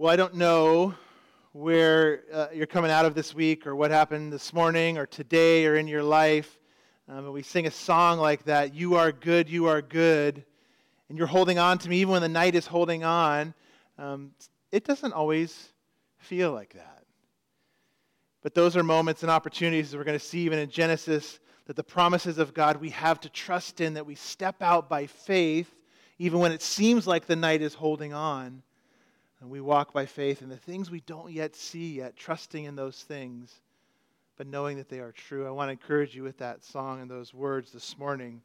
Well, I don't know where uh, you're coming out of this week or what happened this morning or today or in your life. Um, we sing a song like that You are good, you are good. And you're holding on to me even when the night is holding on. Um, it doesn't always feel like that. But those are moments and opportunities that we're going to see even in Genesis that the promises of God we have to trust in, that we step out by faith even when it seems like the night is holding on. And we walk by faith in the things we don't yet see yet, trusting in those things, but knowing that they are true. I want to encourage you with that song and those words this morning.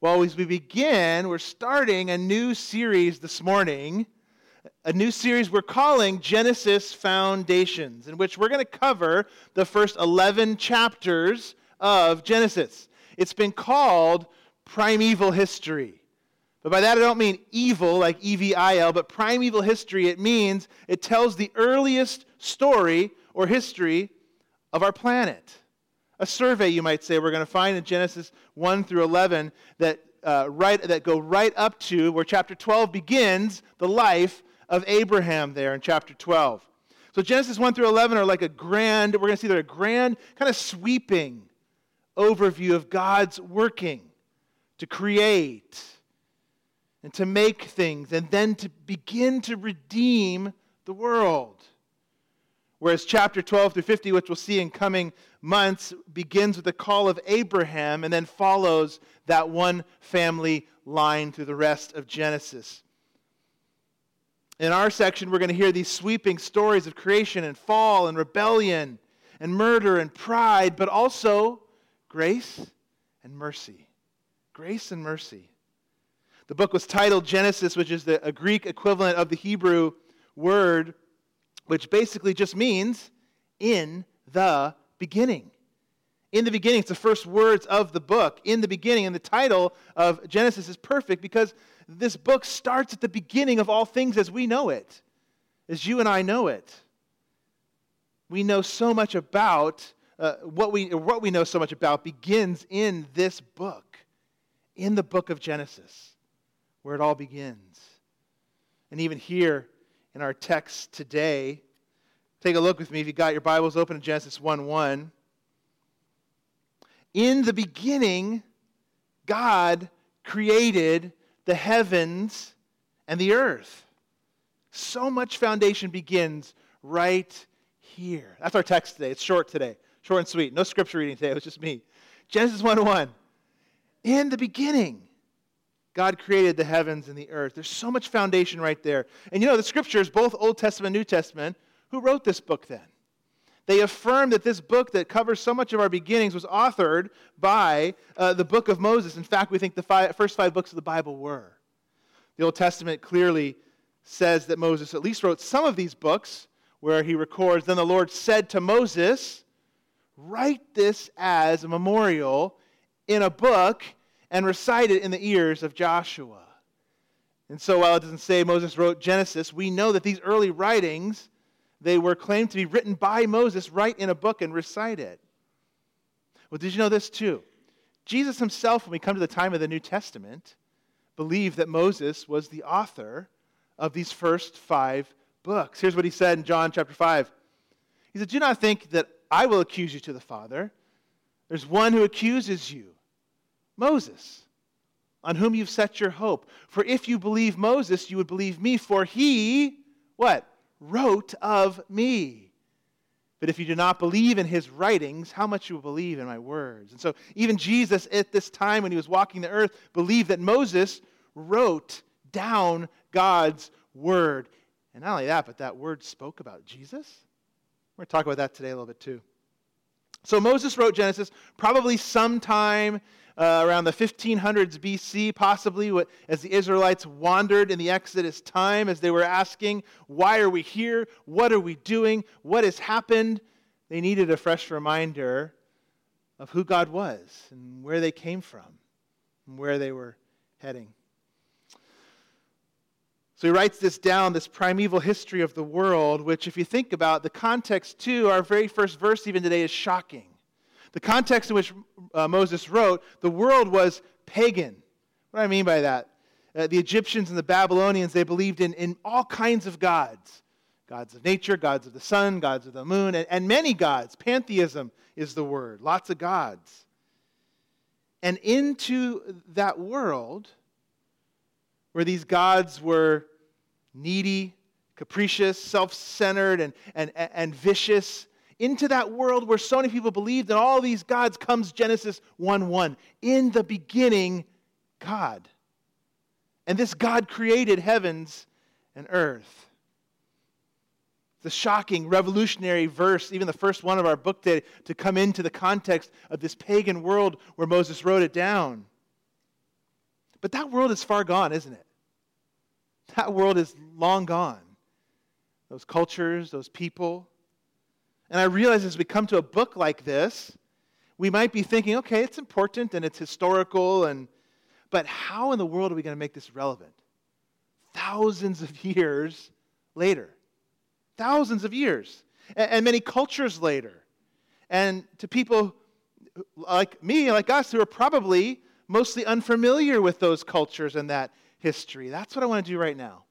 Well, as we begin, we're starting a new series this morning, a new series we're calling Genesis Foundations, in which we're going to cover the first 11 chapters of Genesis. It's been called primeval history. But by that I don't mean evil, like E V I L, but primeval history, it means it tells the earliest story or history of our planet. A survey, you might say, we're going to find in Genesis 1 through 11 that, uh, right, that go right up to where chapter 12 begins the life of Abraham there in chapter 12. So Genesis 1 through 11 are like a grand, we're going to see they're a grand, kind of sweeping overview of God's working to create and to make things and then to begin to redeem the world. Whereas chapter 12 through 50, which we'll see in coming months, begins with the call of Abraham and then follows that one family line through the rest of Genesis. In our section, we're going to hear these sweeping stories of creation and fall and rebellion and murder and pride, but also grace and mercy. Grace and mercy. The book was titled Genesis, which is the, a Greek equivalent of the Hebrew word, which basically just means in the beginning. In the beginning, it's the first words of the book. In the beginning, and the title of Genesis is perfect because this book starts at the beginning of all things as we know it, as you and I know it. We know so much about uh, what we what we know so much about begins in this book, in the book of Genesis where it all begins. And even here in our text today, take a look with me if you got your Bibles open in Genesis 1 1. In the beginning, God created the heavens and the earth. So much foundation begins right here. That's our text today. It's short today, short and sweet. No scripture reading today. It was just me. Genesis 1 1. In the beginning, God created the heavens and the earth. There's so much foundation right there. And you know, the scriptures, both Old Testament and New Testament, who wrote this book then? They affirm that this book that covers so much of our beginnings was authored by uh, the book of Moses. In fact, we think the five, first five books of the Bible were. The Old Testament clearly says that Moses at least wrote some of these books where he records, Then the Lord said to Moses, Write this as a memorial in a book and recite it in the ears of Joshua. And so while it doesn't say Moses wrote Genesis, we know that these early writings, they were claimed to be written by Moses right in a book and recite it. Well, did you know this too? Jesus himself, when we come to the time of the New Testament, believed that Moses was the author of these first five books. Here's what he said in John chapter 5. He said, Do not think that I will accuse you to the Father. There's one who accuses you Moses, on whom you've set your hope. For if you believe Moses, you would believe me, for he, what? Wrote of me. But if you do not believe in his writings, how much you will believe in my words? And so, even Jesus at this time when he was walking the earth believed that Moses wrote down God's word. And not only that, but that word spoke about Jesus. We're going to talk about that today a little bit too. So Moses wrote Genesis probably sometime uh, around the 1500s BC, possibly as the Israelites wandered in the Exodus time, as they were asking, Why are we here? What are we doing? What has happened? They needed a fresh reminder of who God was and where they came from and where they were heading. So he writes this down, this primeval history of the world, which, if you think about the context, too, our very first verse even today is shocking. The context in which uh, Moses wrote, the world was pagan. What do I mean by that? Uh, the Egyptians and the Babylonians, they believed in, in all kinds of gods gods of nature, gods of the sun, gods of the moon, and, and many gods. Pantheism is the word, lots of gods. And into that world, where these gods were needy, capricious, self centered, and, and, and vicious, into that world where so many people believed in all these gods comes Genesis 1 1. In the beginning, God. And this God created heavens and earth. The shocking, revolutionary verse, even the first one of our book today, to come into the context of this pagan world where Moses wrote it down. But that world is far gone, isn't it? That world is long gone. Those cultures, those people. And I realize as we come to a book like this, we might be thinking, okay, it's important and it's historical, and, but how in the world are we going to make this relevant? Thousands of years later. Thousands of years. And, and many cultures later. And to people like me, like us, who are probably mostly unfamiliar with those cultures and that history. That's what I want to do right now.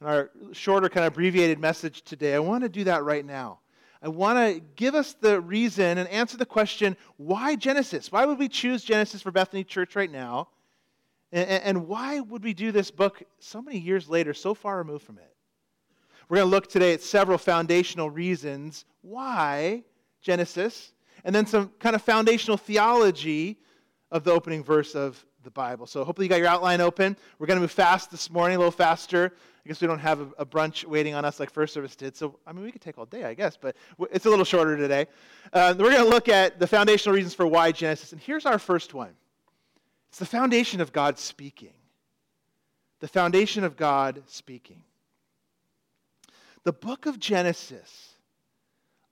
In our shorter, kind of abbreviated message today, I want to do that right now. I want to give us the reason and answer the question why Genesis? Why would we choose Genesis for Bethany Church right now? And, why would we do this book so many years later, so far removed from it? We're going to look today at several foundational reasons why Genesis, and then some kind of foundational theology of the opening verse of the Bible. So hopefully you got your outline open. We're going to move fast this morning, a little faster. I guess we don't have a, a, brunch waiting on us like first service did. So, I mean, we could take all day, I guess, but it's a little shorter today. Uh, we're going to look at the foundational reasons for why Genesis. And here's our first one it's the foundation of God speaking. The foundation of God speaking. The book of Genesis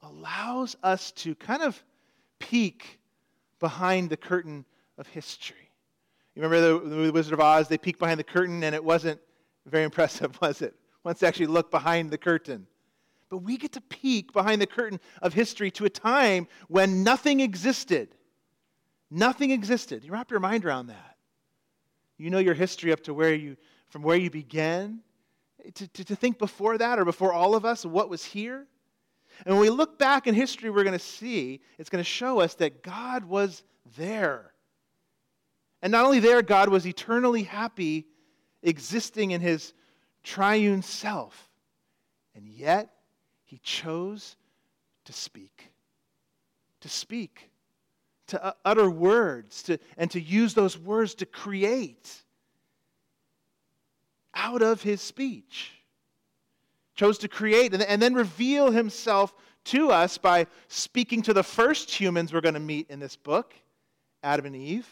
allows us to kind of peek behind the curtain of history. You remember the, the Wizard of Oz? They peeked behind the curtain and it wasn't very impressive, was it? Once they actually look behind the curtain. But we get to peek behind the curtain of history to a time when nothing existed. Nothing existed. You wrap your mind around that. You know your history up to where you, from where you began. To, to, to think before that or before all of us what was here. And when we look back in history, we're going to see, it's going to show us that God was there. And not only there, God was eternally happy existing in his triune self. And yet, he chose to speak. To speak. To utter words. To, and to use those words to create out of his speech. Chose to create and, and then reveal himself to us by speaking to the first humans we're going to meet in this book, Adam and Eve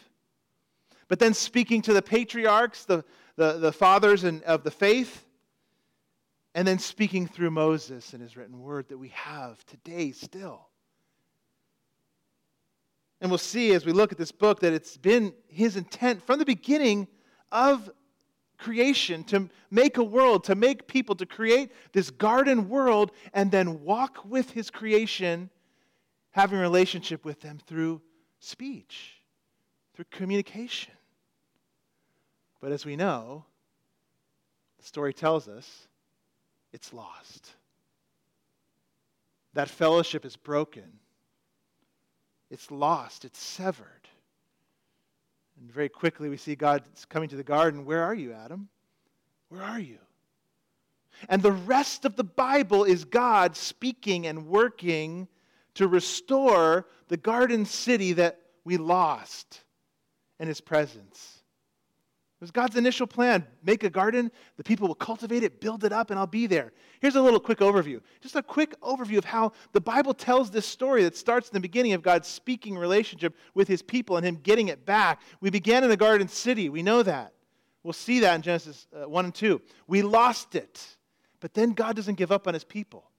but then speaking to the patriarchs, the, the, the fathers and, of the faith, and then speaking through Moses and his written word that we have today still. And we'll see as we look at this book that it's been his intent from the beginning of creation to make a world, to make people, to create this garden world, and then walk with his creation, having a relationship with them through speech, through communication. But as we know, the story tells us it's lost. That fellowship is broken. It's lost. It's severed. And very quickly we see God coming to the garden. Where are you, Adam? Where are you? And the rest of the Bible is God speaking and working to restore the garden city that we lost in his presence. It was God's initial plan. Make a garden, the people will cultivate it, build it up, and I'll be there. Here's a little quick overview. Just a quick overview of how the Bible tells this story that starts in the beginning of God's speaking relationship with his people and him getting it back. We began in the garden city. We know that. We'll see that in Genesis uh, 1 and 2. We lost it. But then God doesn't give up on his people.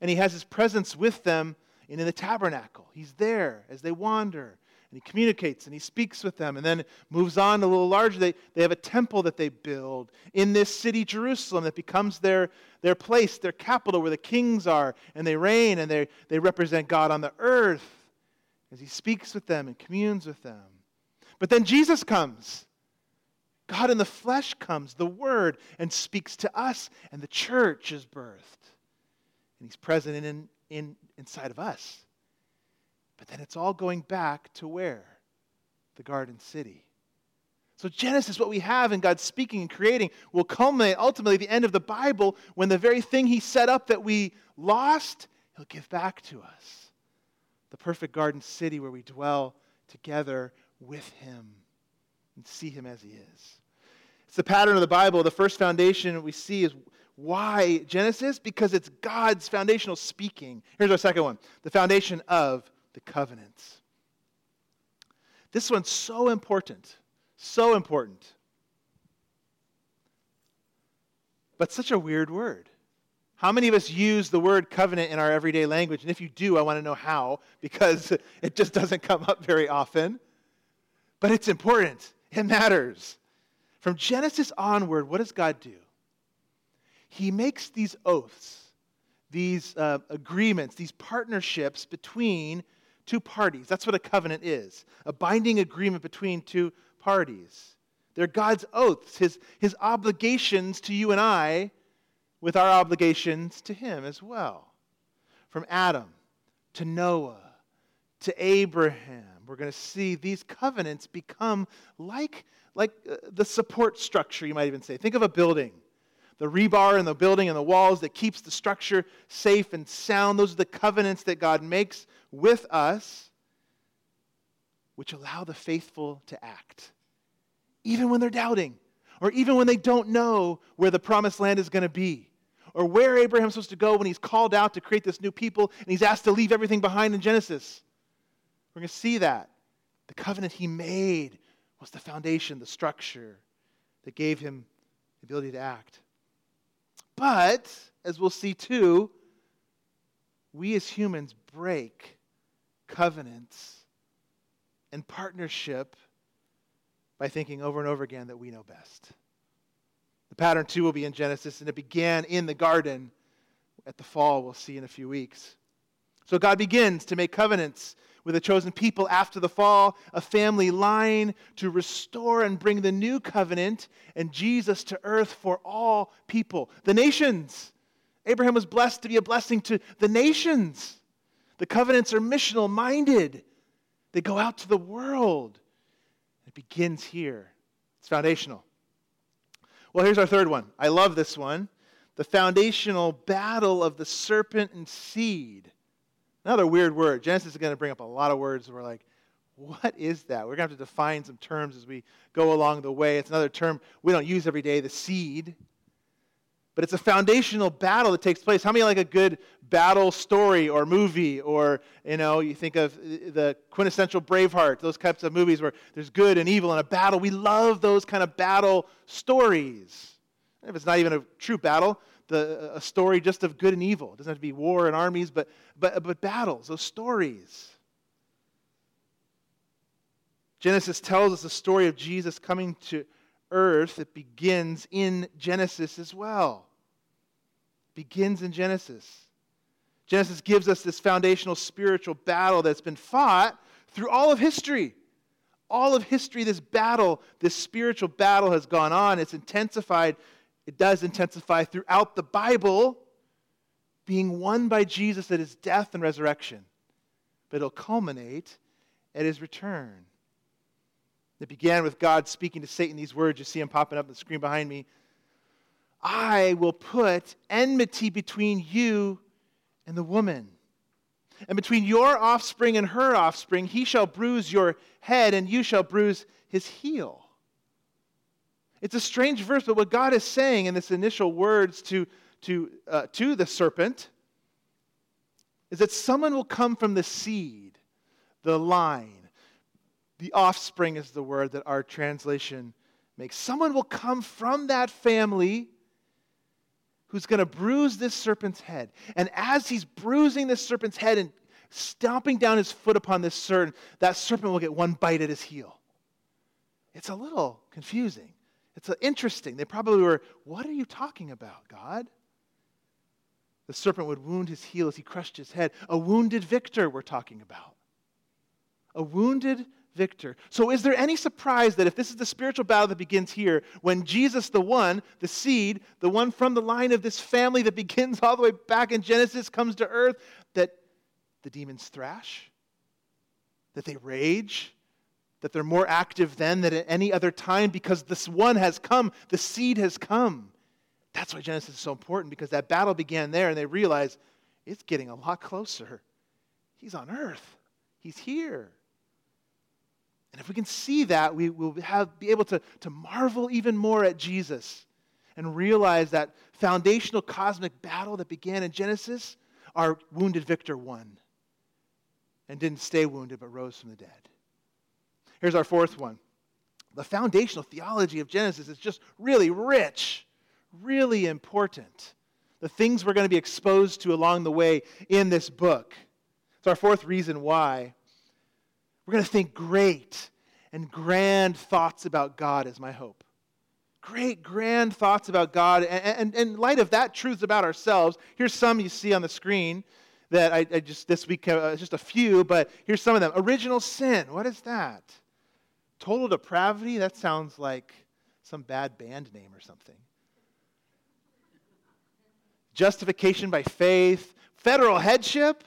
And he has his presence with them And in the tabernacle. He's there as they wander and he communicates and he speaks with them and then moves on a little larger. They, they have a temple that they build in this city, Jerusalem, that becomes their, their place, their capital where the kings are and they reign and they, they represent God on the earth as he speaks with them and communes with them. But then Jesus comes. God in the flesh comes, the Word, and speaks to us, and the church is birthed. and He's present in, in, inside of us. But then it's all going back to where? The garden city. So, Genesis, what we have in God speaking and creating, will culminate ultimately at the end of the Bible when the very thing He set up that we lost, He'll give back to us. The perfect garden city where we dwell together with Him and see Him as He is. It's the pattern of the Bible. The first foundation we see is why Genesis? Because it's God's foundational speaking. Here's our second one the foundation of the covenants. This one's so important, so important. But such a weird word. How many of us use the word covenant in our everyday language? And if you do, I want to know how, because it just doesn't come up very often. But it's important, it matters. From Genesis onward, what does God do? He makes these oaths, these uh, agreements, these partnerships between two parties. That's what a covenant is a binding agreement between two parties. They're God's oaths, his, his obligations to you and I, with our obligations to him as well. From Adam to Noah to Abraham, we're going to see these covenants become like, like uh, the support structure, you might even say. Think of a building. The rebar in the building and the walls that keeps the structure safe and sound. Those are the covenants that God makes with us, which allow the faithful to act, even when they're doubting, or even when they don't know where the promised land is going to be, or where Abraham's supposed to go when he's called out to create this new people and he's asked to leave everything behind in Genesis. We're going to see that. The covenant he made was the foundation, the structure that gave him the ability to act. But, as we'll see too, we as humans break covenants and partnership by thinking over and over again that we know best. The pattern, too, will be in Genesis, and it began in the garden at the fall, we'll see in a few weeks. So God begins to make covenants with a chosen people after the fall, a family line to restore and bring the new covenant and Jesus to earth for all people, the nations. Abraham was blessed to be a blessing to the nations. The covenants are missional minded, they go out to the world. It begins here, it's foundational. Well, here's our third one. I love this one the foundational battle of the serpent and seed. Another weird word. Genesis is going to bring up a lot of words. We're like, what is that? We're going to have to define some terms as we go along the way. It's another term we don't use every day, the seed but it's a foundational battle that takes place. How many like a good battle story or movie or, you know, you think of uh, the quintessential Braveheart, those types of movies where there's good and evil in a battle. We love those kind of battle stories. If it's not even a true battle, the, a story just of good and evil. It doesn't have to be war and armies, but, but, but battles, those stories. Genesis tells us the story of Jesus coming to earth. It begins in Genesis as well begins in Genesis. Genesis gives us this foundational spiritual battle that's been fought through all of history. All of history, this battle, this spiritual battle has gone on. It's intensified. It does intensify throughout the Bible, being won by Jesus at his death and resurrection. But it'll culminate at his return. It began with God speaking to Satan these words. You see him popping up on the screen behind me. I will put enmity between you and the woman. And between your offspring and her offspring, he shall bruise your head, and you shall bruise his heel. It's a strange verse, but what God is saying in this initial words to, to, uh, to the serpent is that someone will come from the seed, the line. The offspring is the word that our translation makes. Someone will come from that family who's going to bruise this serpent's head. And as he's bruising this serpent's head and stomping down his foot upon this serpent, that serpent will get one bite at his heel. It's a little confusing. It's interesting. They probably were, What are you talking about, God? The serpent would wound his heel as he crushed his head. A wounded victor, we're talking about. A wounded victor. So, is there any surprise that if this is the spiritual battle that begins here, when Jesus, the one, the seed, the one from the line of this family that begins all the way back in Genesis, comes to earth, that the demons thrash? That they rage? That they're more active then than at any other time because this one has come, the seed has come. That's why Genesis is so important because that battle began there and they realize it's getting a lot closer. He's on earth, He's here. And if we can see that, we will have, be able to, to marvel even more at Jesus and realize that foundational cosmic battle that began in Genesis, our wounded victor won and didn't stay wounded but rose from the dead. Here's our fourth one. The foundational theology of Genesis is just really rich, really important. The things we're going to be exposed to along the way in this book. It's our fourth reason why we're going to think great and grand thoughts about God, is my hope. Great, grand thoughts about God. And, in light of that, truths about ourselves, here's some you see on the screen that I, I just this week, uh, just a few, but here's some of them. Original sin, what is that? Total depravity, that sounds like some bad band name or something. Justification by faith, federal headship,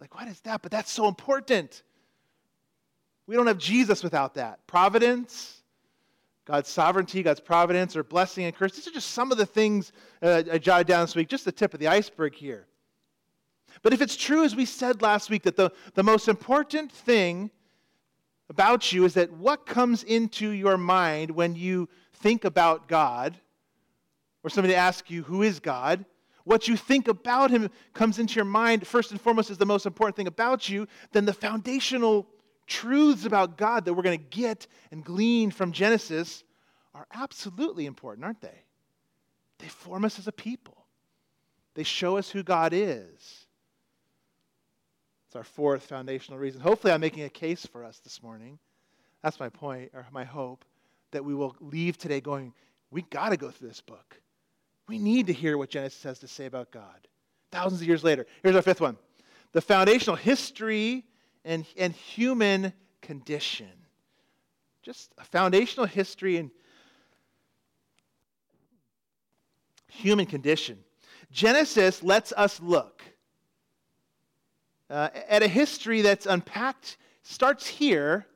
like what is that? But that's so important. We don't have Jesus without that. Providence, God's sovereignty, God's providence, or blessing and curse. These are just some of the things uh, I jotted down this week, just the tip of the iceberg here. But if it's true, as we said last week, that the, the most important thing about you is that what comes into your mind when you think about God, or somebody asks you, Who is God? What you think about Him comes into your mind, first and foremost, is the most important thing about you, then the foundational truths about God that we're going to get and glean from Genesis are absolutely important, aren't they? They form us as a people, they show us who God is. It's our fourth foundational reason. Hopefully, I'm making a case for us this morning. That's my point, or my hope, that we will leave today going, we got to go through this book. We need to hear what Genesis has to say about God. Thousands of years later. Here's our fifth one the foundational history and, and human condition. Just a foundational history and human condition. Genesis lets us look uh, at a history that's unpacked, starts here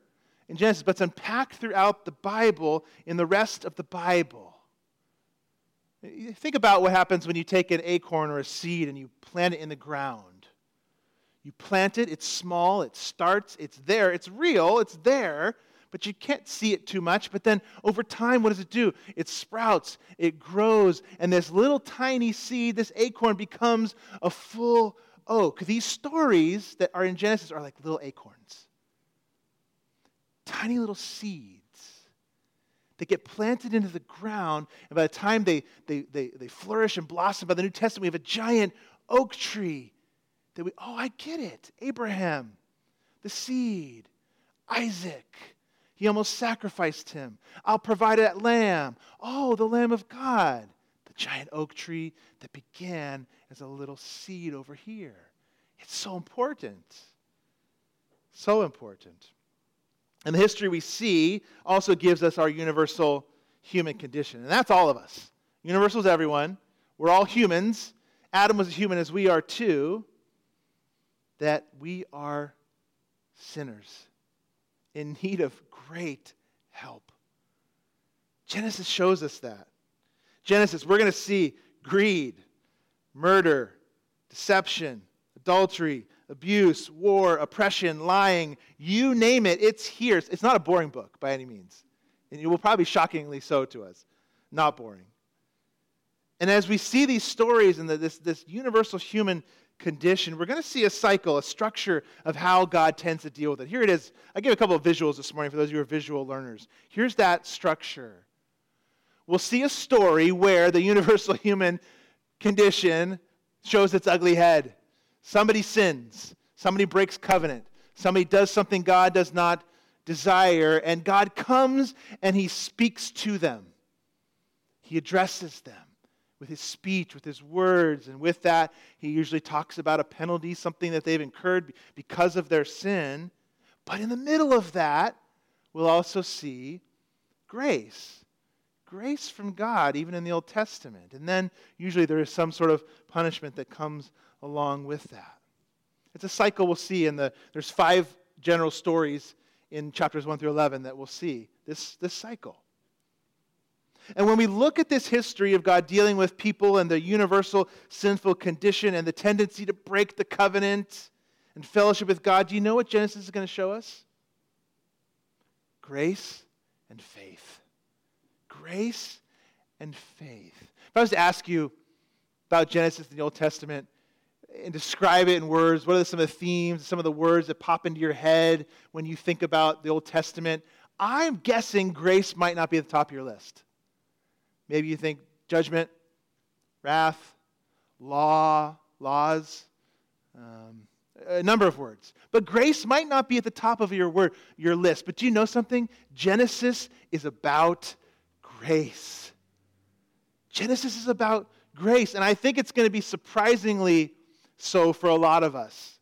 in Genesis, but it's unpacked throughout the Bible in the rest of the Bible. Think about what happens when you take an acorn or a seed and you plant it in the ground. You plant it, it's small, it starts, it's there, it's real, it's there, but you can't see it too much. But then over time, what does it do? It sprouts, it grows, and this little tiny seed, this acorn, becomes a full Oh, oak. These stories that are in Genesis are like little acorns, tiny little seeds that get planted into the ground, and by the time they, they, they, they flourish and blossom, by the New Testament, we have a giant oak tree that we, oh, I get it. Abraham, the seed, Isaac, he almost sacrificed him. I'll provide that lamb. Oh, the Lamb of God, the giant oak tree that began as a little seed over here. It's so important. So important. And the history we see also gives us our universal human condition. And that's all of us. Universal is everyone. We're all humans. Adam was a human as we are too that we are sinners in need of great help. Genesis shows us that. Genesis, we're going to see greed, murder, deception, adultery, abuse, war, oppression, lying, you name it, it's here. It's not a boring book by any means. And it will probably shockingly so to us. Not boring. And as we see these stories and the, this, this universal human condition, we're going to see a cycle, a structure of how God tends to deal with it. Here it is. I gave a couple of visuals this morning for those of you who are visual learners. Here's that structure. We'll see a story where the universal human condition shows its ugly head. Somebody sins, somebody breaks covenant, somebody does something God does not desire, and God comes and he speaks to them. He addresses them with his speech, with his words. And with that, he usually talks about a penalty, something that they've incurred because of their sin. But in the middle of that, we'll also see grace. Grace from God, even in the Old Testament. And then usually there is some sort of punishment that comes along with that. It's a cycle we'll see in the there's five general stories in chapters 1 through 11 that we'll see this, this cycle. And when we look at this history of God dealing with people and the universal sinful condition and the tendency to break the covenant and fellowship with God, do you know what Genesis is going to show us? Grace and faith. Grace and faith. If I was to ask you about Genesis in the Old Testament and describe it in words, what are some of the themes, some of the words that pop into your head when you think about the Old Testament? I'm guessing grace might not be at the top of your list. Maybe you think judgment, wrath, law, laws, um, a number of words. But grace might not be at the top of your word, your list. But do you know something? Genesis is about grace. Genesis is about grace. And I think it's going to be surprisingly so for a lot of us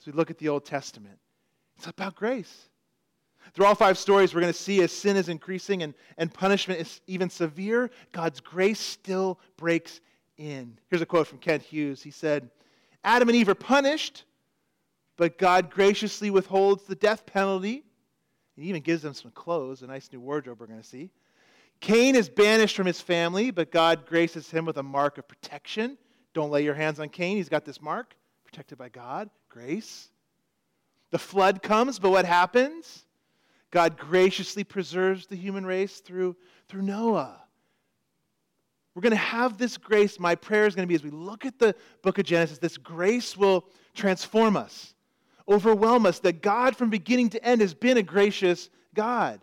as we look at the Old Testament. It's about grace. Through all five stories, we're going to see as sin is increasing and, and punishment is even severe, God's grace still breaks in. Here's a quote from Kent Hughes. He said, Adam and Eve are punished, but God graciously withholds the death penalty. He even gives them some clothes, a nice new wardrobe we're going to see. Cain is banished from his family, but God graces him with a mark of protection. Don't lay your hands on Cain. He's got this mark, protected by God, grace. The flood comes, but what happens? God graciously preserves the human race through, through Noah. We're going to have this grace. My prayer is going to be as we look at the book of Genesis, this grace will transform us, overwhelm us, that God from beginning to end has been a gracious God.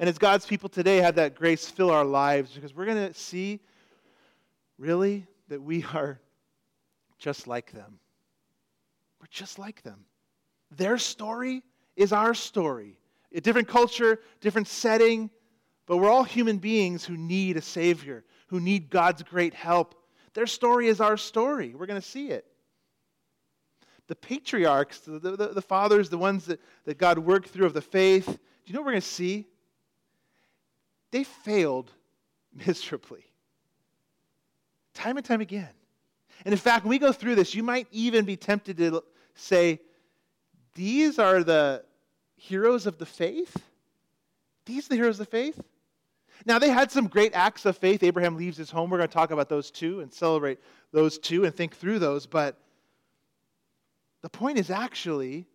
And as God's people today have that grace fill our lives, because we're going to see really that we are just like them. We're just like them. Their story is our story. A different culture, different setting, but we're all human beings who need a Savior, who need God's great help. Their story is our story. We're going to see it. The patriarchs, the, the, the, fathers, the ones that, that God worked through of the faith, do you know what we're going to see? They failed miserably. Time and time again. And in fact, when we go through this, you might even be tempted to say, these are the heroes of the faith? These are the heroes of the faith? Now, they had some great acts of faith. Abraham leaves his home. We're going to talk about those two and celebrate those two and think through those. But the point is actually,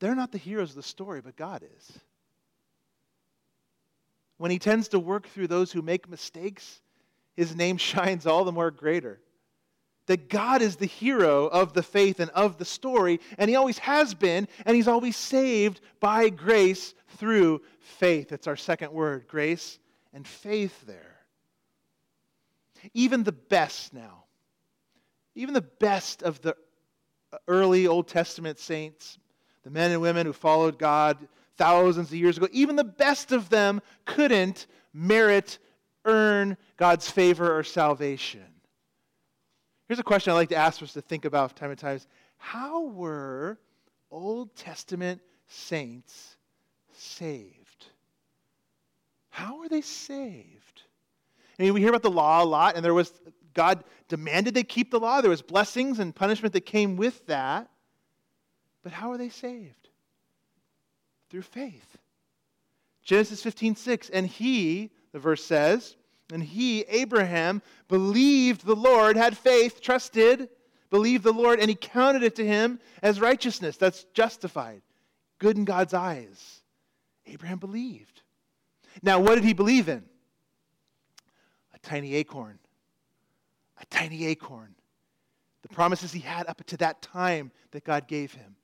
they're not the heroes of the story, but God is. When he tends to work through those who make mistakes, his name shines all the more greater that God is the hero of the faith and of the story, and He always has been, and He's always saved by grace through faith. It's our second word grace and faith there. Even the best now, even the best of the early Old Testament saints, the men and women who followed God thousands of years ago, even the best of them couldn't merit, earn God's favor or salvation. Here's a question I like to ask us to think about time and times. How were Old Testament saints saved? How were they saved? I mean, we hear about the law a lot, and there was God demanded they keep the law. There was blessings and punishment that came with that. But how are they saved? Through faith. Genesis 15, 6. And he, the verse says, and he, Abraham, believed the Lord, had faith, trusted, believed the Lord, and he counted it to him as righteousness. That's justified, good in God's eyes. Abraham believed. Now, what did he believe in? A tiny acorn. A tiny acorn. The promises he had up to that time that God gave him.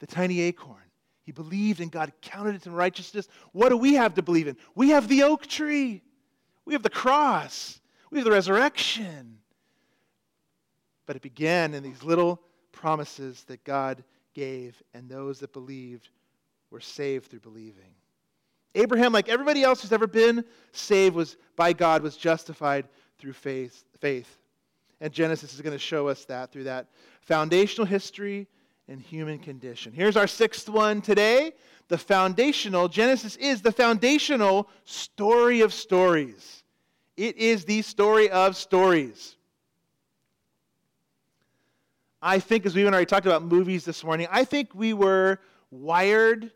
The tiny acorn. He believed and God counted it to righteousness. What do we have to believe in? We have the oak tree. We have the cross, we have the resurrection. But it began in these little promises that God gave, and those that believed were saved through believing. Abraham, like everybody else who's ever been saved, was by God, was justified through faith. faith. And Genesis is going to show us that through that foundational history and human condition. Here's our sixth one today. The foundational, Genesis is the foundational story of stories. It is the story of stories. I think, as we already talked about movies this morning, I think we were wired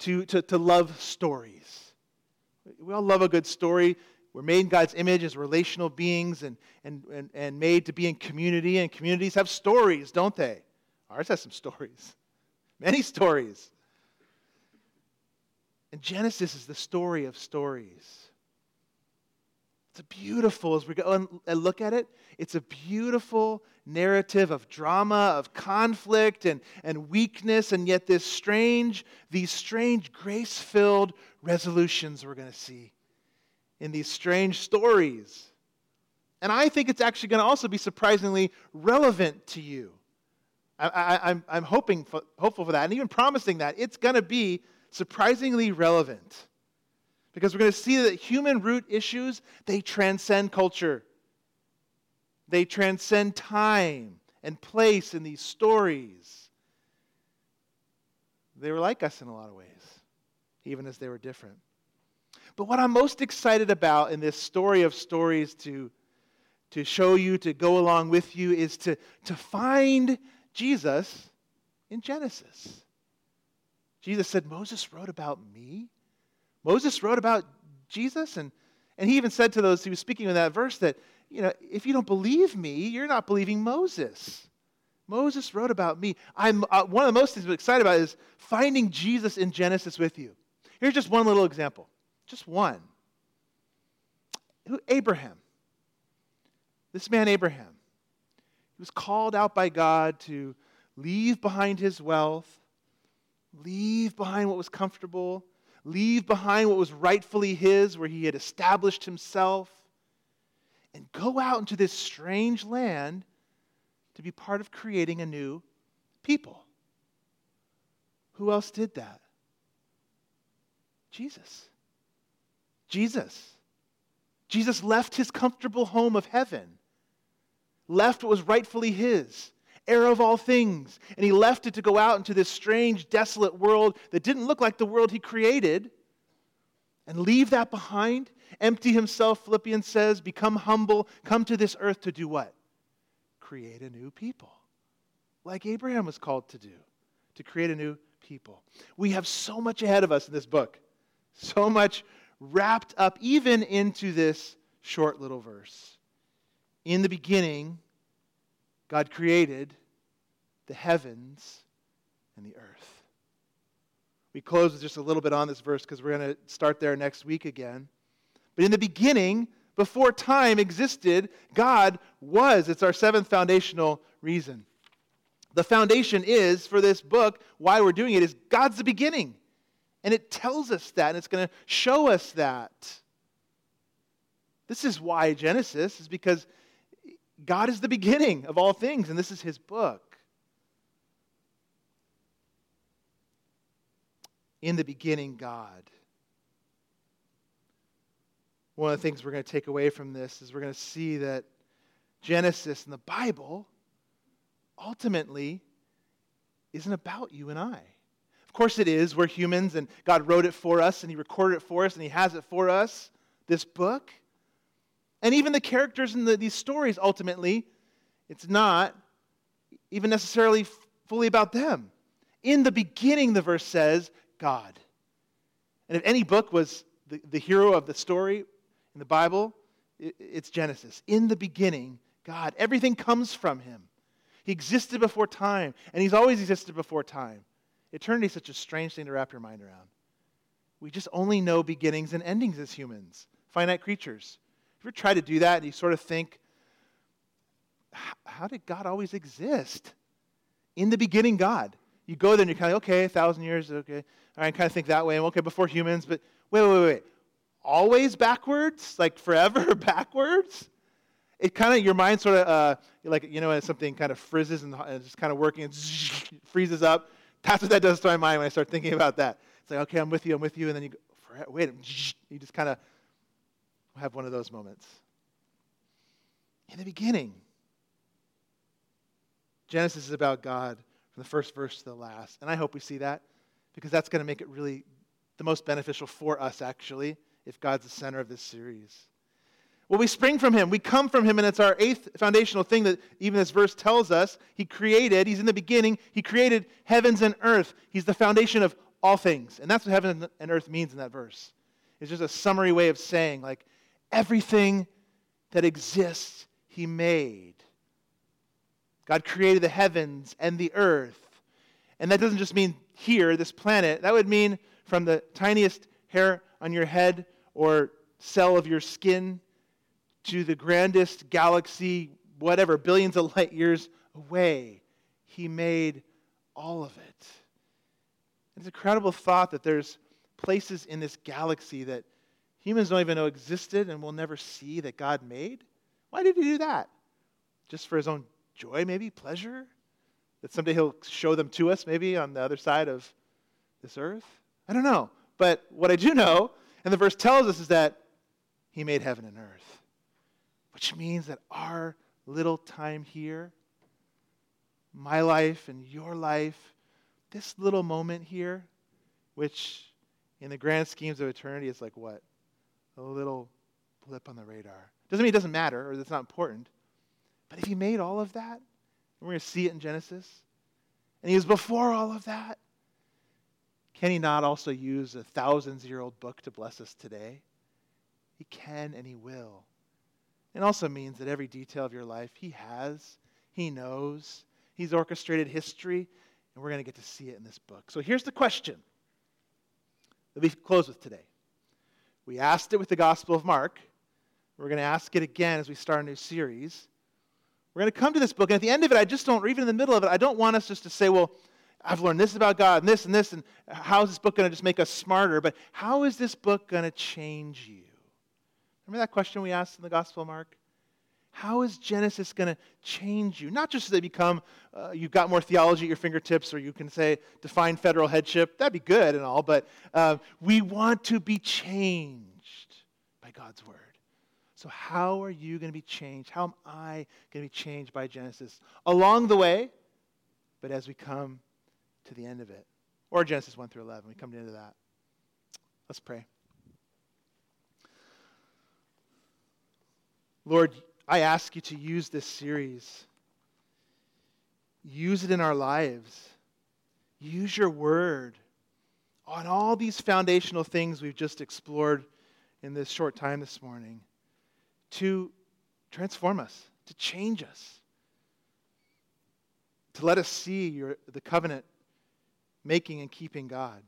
to, to, to love stories. We all love a good story. We're made in God's image as relational beings and, and, and, and made to be in community, and communities have stories, don't they? Ours has some stories, many stories. And Genesis is the story of stories. It's a beautiful as we go and look at it. It's a beautiful narrative of drama, of conflict and, and weakness, and yet this strange, these strange grace filled resolutions we're going to see in these strange stories. And I think it's actually going to also be surprisingly relevant to you. I, am I'm hoping for, hopeful for that, and even promising that it's going to be surprisingly relevant. Because we're going to see that human root issues, they transcend culture. They transcend time and place in these stories. They were like us in a lot of ways, even as they were different. But what I'm most excited about in this story of stories to, to show you, to go along with you, is to, to find Jesus in Genesis. Jesus said, Moses wrote about me. Moses wrote about Jesus, and, and he even said to those, he was speaking in that verse that, you know, if you don't believe me, you're not believing Moses. Moses wrote about me. I'm, uh, one of the most things I'm excited about is finding Jesus in Genesis with you. Here's just one little example. Just one. Who Abraham. This man, Abraham, he was called out by God to leave behind his wealth, leave behind what was comfortable, leave behind what was rightfully his, where he had established himself, and go out into this strange land to be part of creating a new people. Who else did that? Jesus. Jesus. Jesus left his comfortable home of heaven, left what was rightfully his, heir of all things, and he left it to go out into this strange, desolate world that didn't look like the world he created, and leave that behind, empty himself, Philippians says, become humble, come to this earth to do what? Create a new people, like Abraham was called to do, to create a new people. We have so much ahead of us in this book, so much wrapped up even into this short little verse. In the beginning, God created the heavens and the earth. We close with just a little bit on this verse because we're going to start there next week again. But in the beginning, before time existed, God was. It's our seventh foundational reason. The foundation is for this book, why we're doing it, is God's the beginning. And it tells us that, and it's going to show us that. This is why Genesis is because God is the beginning of all things, and this is his book. In the beginning, God. One of the things we're going to take away from this is we're going to see that Genesis and the Bible ultimately isn't about you and I. Of course it is. We're humans, and God wrote it for us, and He recorded it for us, and He has it for us, this book. And even the characters in the, these stories, ultimately, it's not even necessarily fully about them. In the beginning, the verse says, God. And if any book was the, the hero of the story in the Bible, it, it's Genesis. In the beginning, God. Everything comes from Him. He existed before time, and He's always existed before time. Eternity is such a strange thing to wrap your mind around. We just only know beginnings and endings as humans, finite creatures. Ever try to do that and you sort of think, how did God always exist? In the beginning, God. You go there and you're kind of, like, okay, a thousand years, okay. All right, kind of think that way. And okay, before humans, but wait, wait, wait. Always backwards? Like forever backwards? It kind of, your mind sort of, uh, like, you know, something kind of frizzes and it's just kind of working and freezes up. That's what that does to my mind when I start thinking about that. It's like, okay, I'm with you, I'm with you, and then you go, wait, you just kind of have one of those moments. In the beginning, Genesis is about God from the first verse to the last. And I hope we see that because that's going to make it really the most beneficial for us, actually, if God's the center of this series. Well, we spring from Him. We come from Him, and it's our eighth foundational thing that even this verse tells us. He created, He's in the beginning, He created heavens and earth. He's the foundation of all things. And that's what heaven and earth means in that verse. It's just a summary way of saying, like, everything that exists, He made. God created the heavens and the earth. And that doesn't just mean here, this planet. That would mean from the tiniest hair on your head or cell of your skin to the grandest galaxy, whatever, billions of light years away. He made all of it. It's incredible thought that there's places in this galaxy that humans don't even know existed and will never see that God made. Why did he do that? Just for his own joy, maybe? Pleasure? That someday he'll show them to us, maybe on the other side of this earth? I don't know. But what I do know, and the verse tells us, is that he made heaven and earth, which means that our little time here, my life and your life, this little moment here, which in the grand schemes of eternity is like what? A little blip on the radar. Doesn't mean it doesn't matter or it's not important. But if he made all of that, we're going to see it in Genesis, and he was before all of that, can he not also use a thousands year old book to bless us today? He can and he will. It also means that every detail of your life he has, he knows, he's orchestrated history, and we're going to get to see it in this book. So here's the question that we close with today. We asked it with the Gospel of Mark. We're going to ask it again as we start a new series. We're going to come to this book, and at the end of it, I just don't, or even in the middle of it, I don't want us just to say, well, I've learned this about God and this and this, and how is this book going to just make us smarter? But how is this book going to change you? Remember that question we asked in the Gospel of Mark? How is Genesis going to change you? Not just so they become, uh, you've got more theology at your fingertips, or you can say, define federal headship. That'd be good and all, but uh, we want to be changed by God's word. So, how are you going to be changed? How am I going to be changed by Genesis? Along the way, but as we come to the end of it, or Genesis 1 through 11, we come to the end of that. Let's pray. Lord, I ask you to use this series. Use it in our lives. Use your word on all these foundational things we've just explored in this short time this morning to transform us, to change us, to let us see your, the covenant making and keeping God,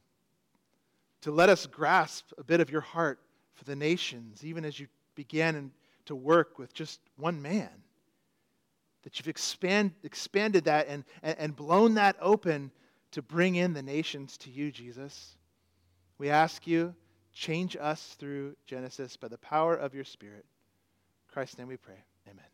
to let us grasp a bit of your heart for the nations, even as you began in, to work with just one man. That you've expand, expanded that and, and, blown that open to bring in the nations to you, Jesus. We ask you, change us through Genesis by the power of your Spirit. Christ's name we pray. Amen.